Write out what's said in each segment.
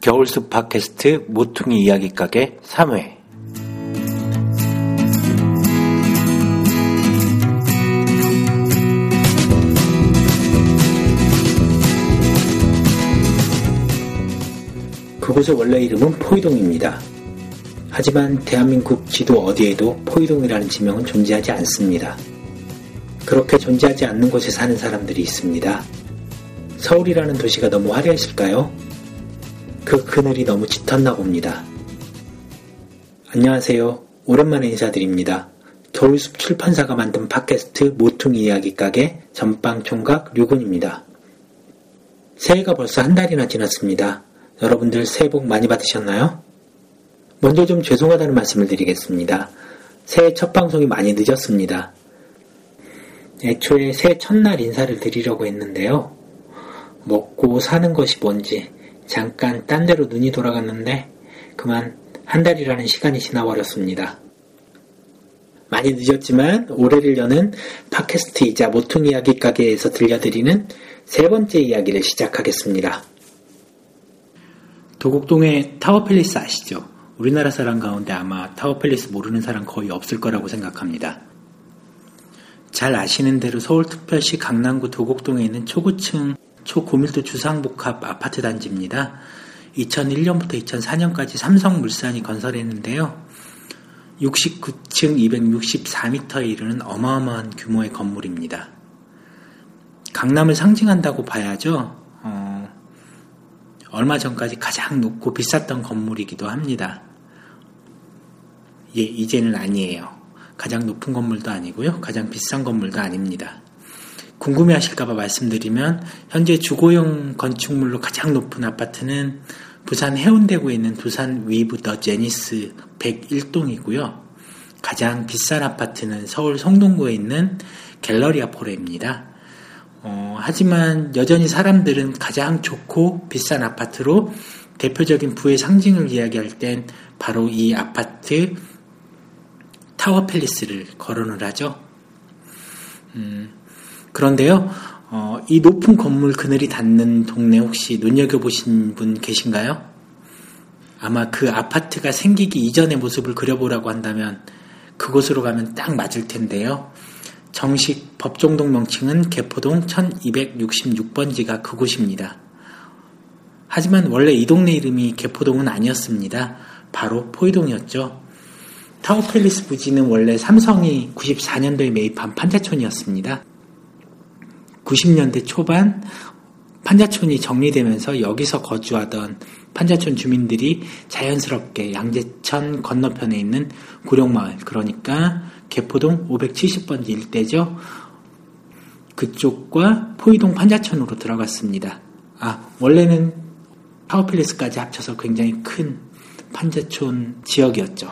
겨울숲 팟캐스트 모퉁이 이야기 가게 3회 그곳의 원래 이름은 포이동입니다. 하지만 대한민국 지도 어디에도 포이동이라는 지명은 존재하지 않습니다. 그렇게 존재하지 않는 곳에 사는 사람들이 있습니다. 서울이라는 도시가 너무 화려했을까요? 그 그늘이 너무 짙었나 봅니다. 안녕하세요. 오랜만에 인사드립니다. 겨울숲 출판사가 만든 팟캐스트 모퉁이 이야기 가게 전방 총각 류군입니다. 새해가 벌써 한 달이나 지났습니다. 여러분들 새해 복 많이 받으셨나요? 먼저 좀 죄송하다는 말씀을 드리겠습니다. 새해 첫 방송이 많이 늦었습니다. 애초에 새해 첫날 인사를 드리려고 했는데요. 먹고 사는 것이 뭔지 잠깐 딴 데로 눈이 돌아갔는데 그만 한 달이라는 시간이 지나버렸습니다. 많이 늦었지만 올해를 여는 팟캐스트이자 모퉁이 이야기 가게에서 들려드리는 세 번째 이야기를 시작하겠습니다. 도곡동의 타워팰리스 아시죠? 우리나라 사람 가운데 아마 타워팰리스 모르는 사람 거의 없을 거라고 생각합니다. 잘 아시는 대로 서울특별시 강남구 도곡동에 있는 초고층 초고밀도 주상복합 아파트 단지입니다. 2001년부터 2004년까지 삼성물산이 건설했는데요. 69층 264m에 이르는 어마어마한 규모의 건물입니다. 강남을 상징한다고 봐야죠. 어, 얼마 전까지 가장 높고 비쌌던 건물이기도 합니다. 예, 이제는 아니에요. 가장 높은 건물도 아니고요. 가장 비싼 건물도 아닙니다. 궁금해 하실까봐 말씀드리면, 현재 주거용 건축물로 가장 높은 아파트는 부산 해운대구에 있는 부산 위브 더 제니스 101동이고요. 가장 비싼 아파트는 서울 성동구에 있는 갤러리 아 포레입니다. 어, 하지만 여전히 사람들은 가장 좋고 비싼 아파트로 대표적인 부의 상징을 이야기할 땐 바로 이 아파트 타워 팰리스를 거론을 하죠. 음, 그런데요, 어, 이 높은 건물 그늘이 닿는 동네 혹시 눈여겨보신 분 계신가요? 아마 그 아파트가 생기기 이전의 모습을 그려보라고 한다면 그곳으로 가면 딱 맞을 텐데요. 정식 법정동 명칭은 개포동 1266번지가 그곳입니다. 하지만 원래 이 동네 이름이 개포동은 아니었습니다. 바로 포이동이었죠. 타워팰리스 부지는 원래 삼성이 94년도에 매입한 판자촌이었습니다. 90년대 초반 판자촌이 정리되면서 여기서 거주하던 판자촌 주민들이 자연스럽게 양재천 건너편에 있는 구룡마을, 그러니까 개포동 570번지 일대죠. 그쪽과 포이동 판자촌으로 들어갔습니다. 아, 원래는 파워필리스까지 합쳐서 굉장히 큰 판자촌 지역이었죠.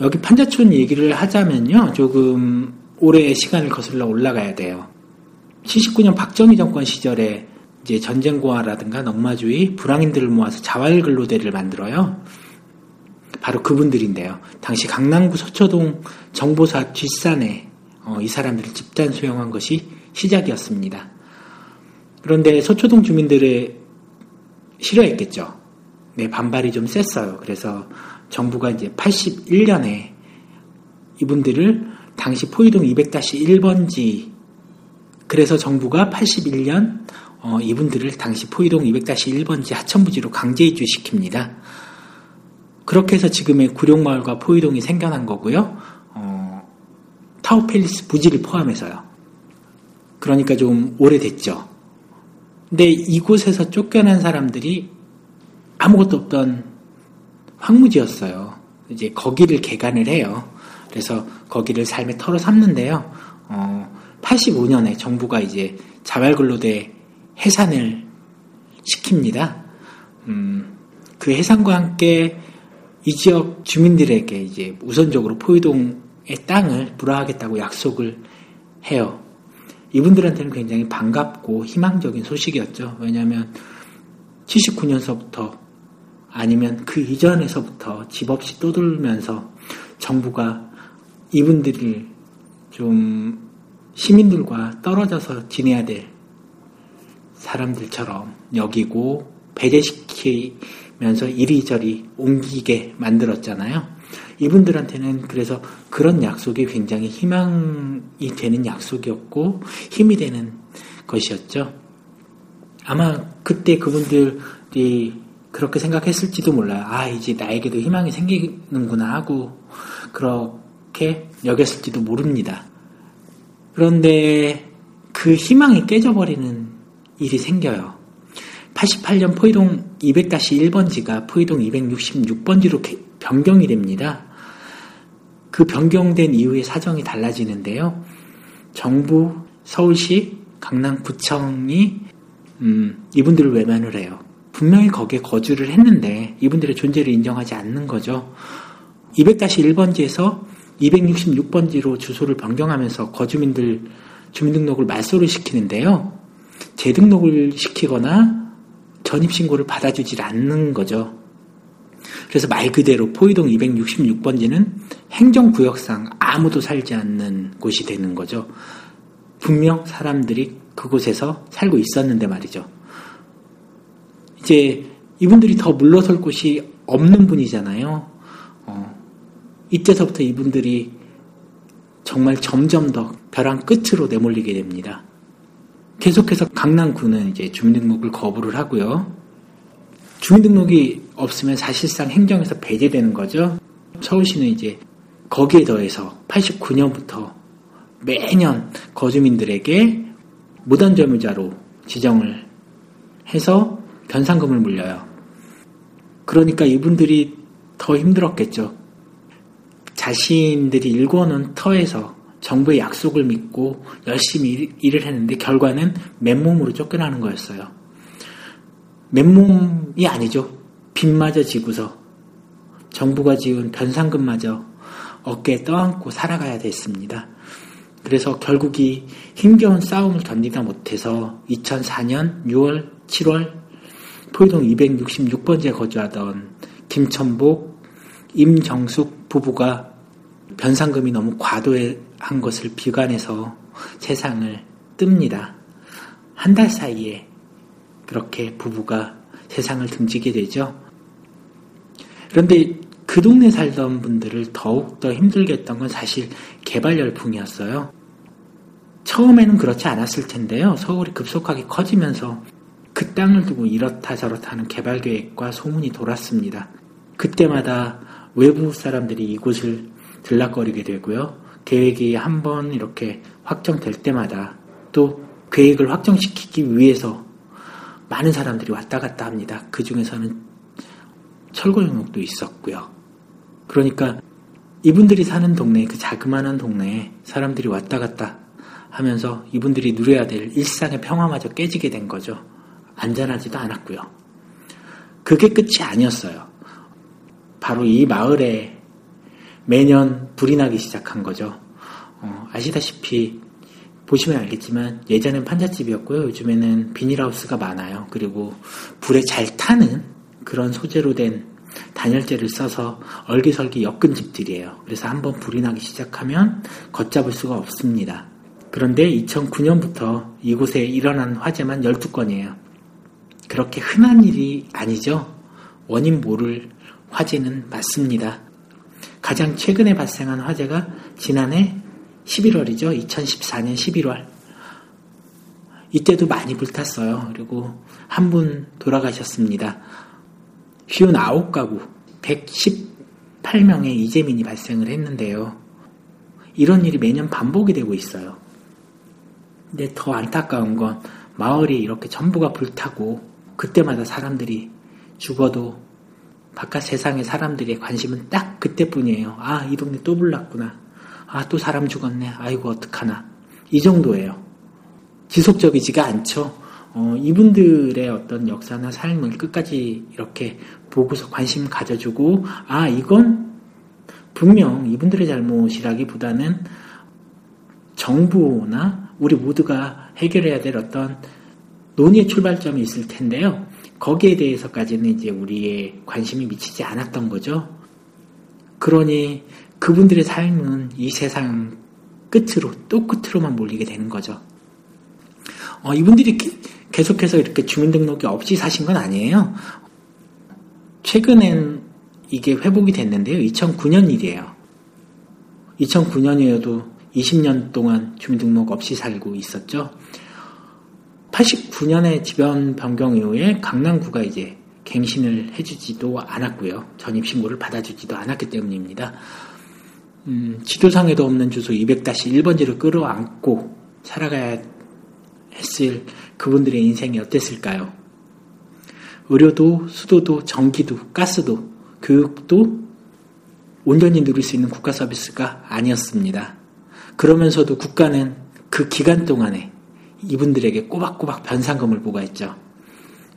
여기 판자촌 얘기를 하자면요. 조금 오래 시간을 거슬러 올라가야 돼요. 79년 박정희 정권 시절에 이제 전쟁고아라든가 넉마주의 불황인들을 모아서 자활 근로대를 만들어요. 바로 그분들인데요. 당시 강남구 서초동 정보사 뒷산에 어, 이 사람들을 집단 수용한 것이 시작이었습니다. 그런데 서초동 주민들의 싫어했겠죠. 네, 반발이 좀 셌어요. 그래서 정부가 이제 81년에 이분들을 당시 포이동 200-1번지 그래서 정부가 81년 어, 이분들을 당시 포이동 200-1번지 하천부지로 강제 이주시킵니다. 그렇게 해서 지금의 구룡마을과 포이동이 생겨난 거고요. 어, 타우팰리스 부지를 포함해서요. 그러니까 좀 오래됐죠. 근데 이곳에서 쫓겨난 사람들이 아무것도 없던 황무지였어요. 이제 거기를 개간을 해요. 그래서 거기를 삶의 터로 삼는데요. 어, 85년에 정부가 이제 자발근로대 해산을 시킵니다. 음, 그 해산과 함께 이 지역 주민들에게 이제 우선적으로 포유동의 땅을 불화하겠다고 약속을 해요. 이분들한테는 굉장히 반갑고 희망적인 소식이었죠. 왜냐하면 79년서부터 아니면 그 이전에서부터 집 없이 떠돌면서 정부가 이분들을 좀 시민들과 떨어져서 지내야 될 사람들처럼 여기고 배제시키면서 이리저리 옮기게 만들었잖아요. 이분들한테는 그래서 그런 약속이 굉장히 희망이 되는 약속이었고 힘이 되는 것이었죠. 아마 그때 그분들이 그렇게 생각했을지도 몰라요. 아, 이제 나에게도 희망이 생기는구나 하고 그렇게 여겼을지도 모릅니다. 그런데 그 희망이 깨져버리는 일이 생겨요. 88년 포이동 200-1번지가 포이동 266번지로 변경이 됩니다. 그 변경된 이후에 사정이 달라지는데요. 정부, 서울시, 강남구청이 음, 이분들을 외면을 해요. 분명히 거기에 거주를 했는데 이분들의 존재를 인정하지 않는 거죠. 200-1번지에서 266번지로 주소를 변경하면서 거주민들 주민등록을 말소를 시키는데요. 재등록을 시키거나 전입신고를 받아주질 않는 거죠. 그래서 말 그대로 포이동 266번지는 행정구역상 아무도 살지 않는 곳이 되는 거죠. 분명 사람들이 그곳에서 살고 있었는데 말이죠. 이제 이분들이 더 물러설 곳이 없는 분이잖아요. 어, 이때서부터 이분들이 정말 점점 더 벼랑 끝으로 내몰리게 됩니다. 계속해서 강남구는 이제 주민등록을 거부를 하고요. 주민등록이 없으면 사실상 행정에서 배제되는 거죠. 서울시는 이제 거기에 더해서 89년부터 매년 거주민들에게 무단점유자로 지정을 해서 변상금을 물려요. 그러니까 이분들이 더 힘들었겠죠. 자신들이 일궈놓은 터에서 정부의 약속을 믿고 열심히 일, 을 했는데 결과는 맨몸으로 쫓겨나는 거였어요. 맨몸이 아니죠. 빚마저 지고서 정부가 지은 변상금마저 어깨에 떠안고 살아가야 됐습니다. 그래서 결국 이 힘겨운 싸움을 견디다 못해서 2004년 6월, 7월 포유동 266번지에 거주하던 김천복, 임정숙 부부가 변상금이 너무 과도한 것을 비관해서 세상을 뜹니다. 한 달 사이에 그렇게 부부가 세상을 등지게 되죠. 그런데 그 동네 살던 분들을 더욱더 힘들게 했던 건 사실 개발 열풍이었어요. 처음에는 그렇지 않았을 텐데요. 서울이 급속하게 커지면서 그 땅을 두고 이렇다 저렇다 하는 개발 계획과 소문이 돌았습니다. 그때마다 외부 사람들이 이곳을 들락거리게 되고요. 계획이 한 번 이렇게 확정될 때마다 또 계획을 확정시키기 위해서 많은 사람들이 왔다 갔다 합니다. 그 중에서는 철거용역도 있었고요. 그러니까 이분들이 사는 동네, 그 자그마한 동네에 사람들이 왔다 갔다 하면서 이분들이 누려야 될 일상의 평화마저 깨지게 된 거죠. 안전하지도 않았고요. 그게 끝이 아니었어요. 바로 이 마을에 매년 불이 나기 시작한 거죠. 어, 아시다시피 보시면 알겠지만 예전엔 판잣집이었고요. 요즘에는 비닐하우스가 많아요. 그리고 불에 잘 타는 그런 소재로 된 단열재를 써서 얼기설기 엮은 집들이에요. 그래서 한번 불이 나기 시작하면 걷잡을 수가 없습니다. 그런데 2009년부터 이곳에 일어난 화재만 12건이에요. 그렇게 흔한 일이 아니죠. 원인 모를 화재는 맞습니다. 가장 최근에 발생한 화재가 지난해 11월이죠. 2014년 11월. 이때도 많이 불탔어요. 그리고 한 분 돌아가셨습니다. 59가구 118명의 이재민이 발생을 했는데요. 이런 일이 매년 반복이 되고 있어요. 근데 더 안타까운 건 마을이 이렇게 전부가 불타고 그때마다 사람들이 죽어도 바깥 세상의 사람들의 관심은 딱 그때뿐이에요. 아, 이 동네 또 불났구나. 아, 또 사람 죽었네. 아이고, 어떡하나. 이 정도예요. 지속적이지가 않죠. 어, 이분들의 어떤 역사나 삶을 끝까지 이렇게 보고서 관심 가져주고, 아, 이건 분명 이분들의 잘못이라기보다는 정부나 우리 모두가 해결해야 될 어떤 논의의 출발점이 있을 텐데요. 거기에 대해서까지는 이제 우리의 관심이 미치지 않았던 거죠. 그러니 그분들의 삶은 이 세상 끝으로, 또 끝으로만 몰리게 되는 거죠. 어, 이분들이 계속해서 이렇게 주민등록이 없이 사신 건 아니에요. 최근엔 이게 회복이 됐는데요. 2009년 일이에요. 2009년이어도 20년 동안 주민등록 없이 살고 있었죠. 89년에 지변 변경 이후에 강남구가 이제 갱신을 해주지도 않았고요. 전입 신고를 받아주지도 않았기 때문입니다. 음, 지도상에도 없는 주소 200-1번지를 끌어안고 살아가야 했을 그분들의 인생이 어땠을까요? 의료도, 수도도, 전기도, 가스도, 교육도 온전히 누릴 수 있는 국가 서비스가 아니었습니다. 그러면서도 국가는 그 기간 동안에 이분들에게 꼬박꼬박 변상금을 부과했죠.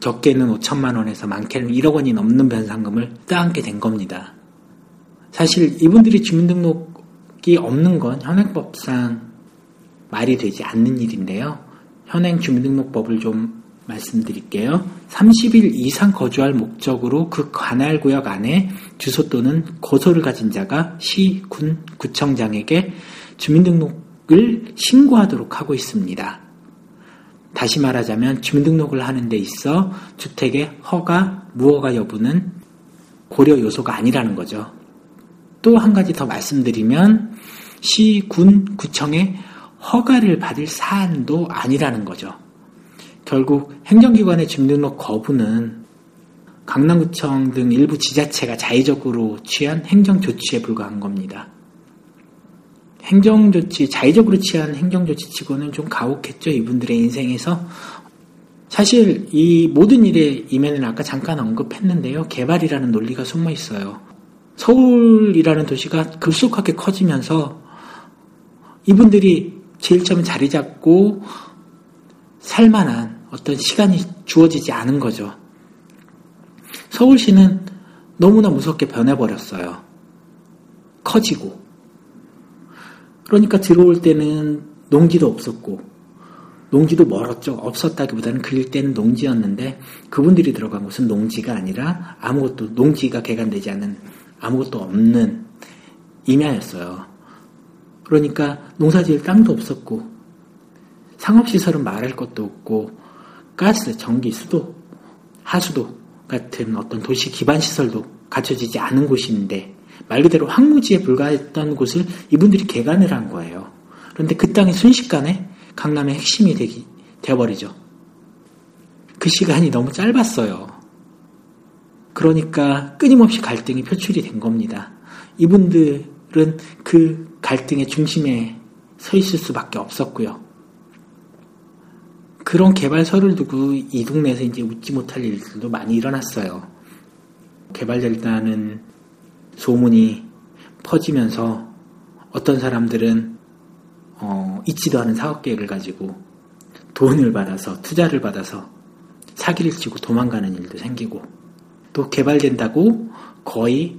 적게는 5천만 원에서 많게는 1억 원이 넘는 변상금을 따앉게 된 겁니다. 사실 이분들이 주민등록이 없는 건 현행법상 말이 되지 않는 일인데요. 현행 주민등록법을 좀 말씀드릴게요. 30일 이상 거주할 목적으로 그 관할 구역 안에 주소 또는 거소를 가진 자가 시, 군, 구청장에게 주민등록을 신고하도록 하고 있습니다. 다시 말하자면 주민등록을 하는 데 있어 주택의 허가, 무허가 여부는 고려 요소가 아니라는 거죠. 또 한 가지 더 말씀드리면 시, 군, 구청의 허가를 받을 사안도 아니라는 거죠. 결국 행정기관의 주민등록 거부는 강남구청 등 일부 지자체가 자의적으로 취한 행정조치에 불과한 겁니다. 행정조치, 자의적으로 취한 행정조치 치고는 좀 가혹했죠. 이분들의 인생에서. 사실 이 모든 일의 이면에는 아까 잠깐 언급했는데요. 개발이라는 논리가 숨어 있어요. 서울이라는 도시가 급속하게 커지면서 이분들이 제일 처음 자리 잡고 살만한 어떤 시간이 주어지지 않은 거죠. 서울시는 너무나 무섭게 변해버렸어요. 커지고. 그러니까 들어올 때는 농지도 없었고, 농지도 멀었죠. 없었다기보다는 그 일 때는 농지였는데, 그분들이 들어간 곳은 농지가 아니라 아무것도, 농지가 개간되지 않은 아무것도 없는 임야였어요. 그러니까 농사 지을 땅도 없었고, 상업시설은 말할 것도 없고, 가스, 전기, 수도, 하수도 같은 어떤 도시 기반 시설도 갖춰지지 않은 곳인데, 말 그대로 황무지에 불과했던 곳을 이분들이 개간을 한 거예요. 그런데 그 땅이 순식간에 강남의 핵심이 되기, 되어버리죠. 그 시간이 너무 짧았어요. 그러니까 끊임없이 갈등이 표출이 된 겁니다. 이분들은 그 갈등의 중심에 서 있을 수밖에 없었고요. 그런 개발서를 두고 이 동네에서 이제 웃지 못할 일들도 많이 일어났어요. 개발됐다는 소문이 퍼지면서 어떤 사람들은 어, 있지도 않은 사업 계획을 가지고 돈을 받아서 투자를 받아서 사기를 치고 도망가는 일도 생기고 또 개발된다고 거의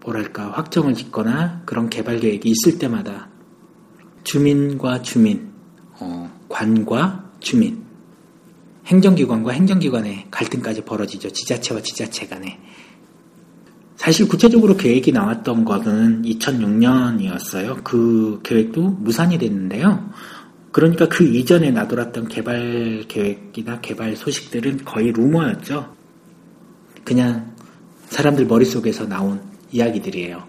뭐랄까 확정을 짓거나 그런 개발 계획이 있을 때마다 주민과 주민, 어, 관과 주민, 행정기관과 행정기관의 갈등까지 벌어지죠. 지자체와 지자체 간에. 사실 구체적으로 계획이 나왔던 것은 2006년이었어요. 그 계획도 무산이 됐는데요. 그러니까 그 이전에 나돌았던 개발 계획이나 개발 소식들은 거의 루머였죠. 그냥 사람들 머릿속에서 나온 이야기들이에요.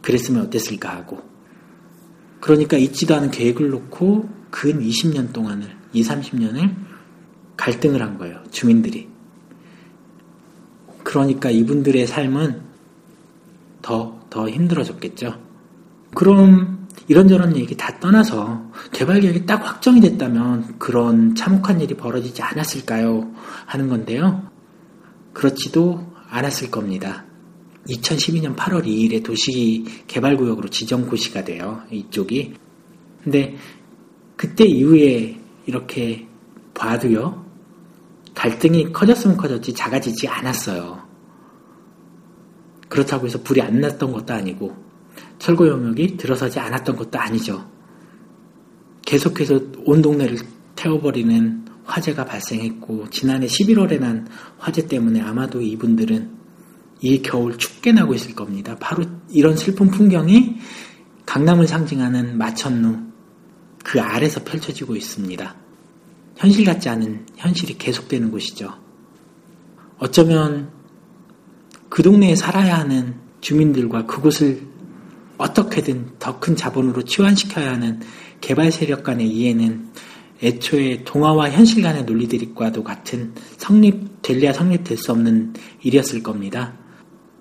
그랬으면 어땠을까 하고. 그러니까 있지도 않은 계획을 놓고 근 20년 동안을, 2, 30년을 갈등을 한 거예요. 주민들이. 그러니까 이분들의 삶은 더, 더 힘들어졌겠죠. 그럼 이런저런 얘기 다 떠나서 개발 계획이 딱 확정이 됐다면 그런 참혹한 일이 벌어지지 않았을까요? 하는 건데요. 그렇지도 않았을 겁니다. 2012년 8월 2일에 도시 개발구역으로 지정 고시가 돼요. 이쪽이. 근데 그때 이후에 이렇게 봐도요, 갈등이 커졌으면 커졌지 작아지지 않았어요. 그렇다고 해서 불이 안 났던 것도 아니고, 철거 영역이 들어서지 않았던 것도 아니죠. 계속해서 온 동네를 태워버리는 화재가 발생했고, 지난해 11월에 난 화재 때문에 아마도 이분들은 이 겨울 춥게 나고 있을 겁니다. 바로 이런 슬픈 풍경이 강남을 상징하는 마천루 그 아래서 펼쳐지고 있습니다. 현실 같지 않은 현실이 계속되는 곳이죠. 어쩌면 그 동네에 살아야 하는 주민들과 그곳을 어떻게든 더 큰 자본으로 치환시켜야 하는 개발 세력 간의 이해는 애초에 동화와 현실 간의 논리들과도 같은 성립될래야 성립될 수 없는 일이었을 겁니다.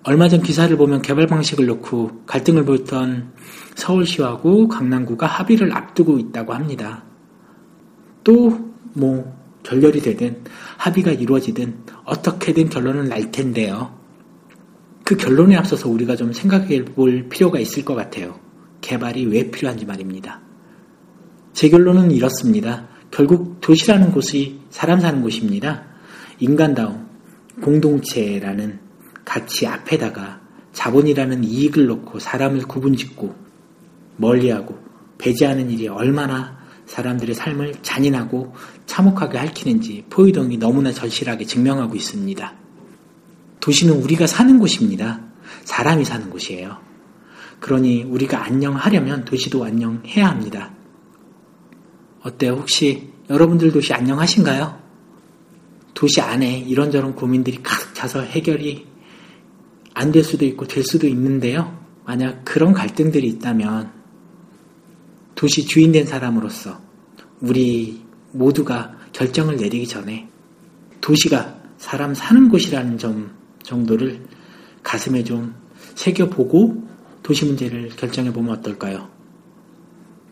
얼마 전 기사를 보면 개발 방식을 놓고 갈등을 보였던 서울시하고 강남구가 합의를 앞두고 있다고 합니다. 또 뭐 결렬이 되든 합의가 이루어지든 어떻게든 결론은 날 텐데요. 그 결론에 앞서서 우리가 좀 생각해 볼 필요가 있을 것 같아요. 개발이 왜 필요한지 말입니다. 제 결론은 이렇습니다. 결국 도시라는 곳이 사람 사는 곳입니다. 인간다움, 공동체라는 가치 앞에다가 자본이라는 이익을 놓고 사람을 구분 짓고 멀리하고 배제하는 일이 얼마나 사람들의 삶을 잔인하고 참혹하게 핥히는지 포이동이 너무나 절실하게 증명하고 있습니다. 도시는 우리가 사는 곳입니다. 사람이 사는 곳이에요. 그러니 우리가 안녕하려면 도시도 안녕해야 합니다. 어때요? 혹시 여러분들 도시 안녕하신가요? 도시 안에 이런저런 고민들이 가득 차서 해결이 안 될 수도 있고 될 수도 있는데요. 만약 그런 갈등들이 있다면 도시 주인 된 사람으로서 우리 모두가 결정을 내리기 전에 도시가 사람 사는 곳이라는 점 정도를 가슴에 좀 새겨보고 도시 문제를 결정해 보면 어떨까요?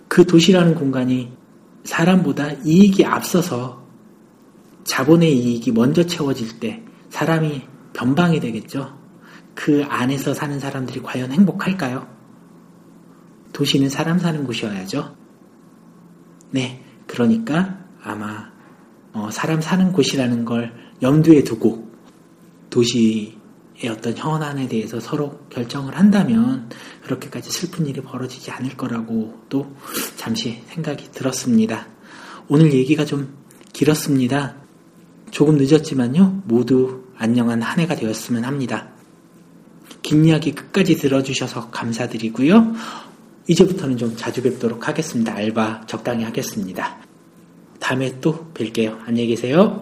그 도시라는 공간이 사람보다 이익이 앞서서 자본의 이익이 먼저 채워질 때 사람이 변방이 되겠죠. 그 안에서 사는 사람들이 과연 행복할까요? 도시는 사람 사는 곳이어야죠. 네, 그러니까 아마 어, 사람 사는 곳이라는 걸 염두에 두고 도시의 어떤 현안에 대해서 서로 결정을 한다면 그렇게까지 슬픈 일이 벌어지지 않을 거라고 또 잠시 생각이 들었습니다. 오늘 얘기가 좀 길었습니다. 조금 늦었지만요, 모두 안녕한 한 해가 되었으면 합니다. 긴 이야기 끝까지 들어주셔서 감사드리고요. 이제부터는 좀 자주 뵙도록 하겠습니다. 알바 적당히 하겠습니다. 다음에 또 뵐게요. 안녕히 계세요.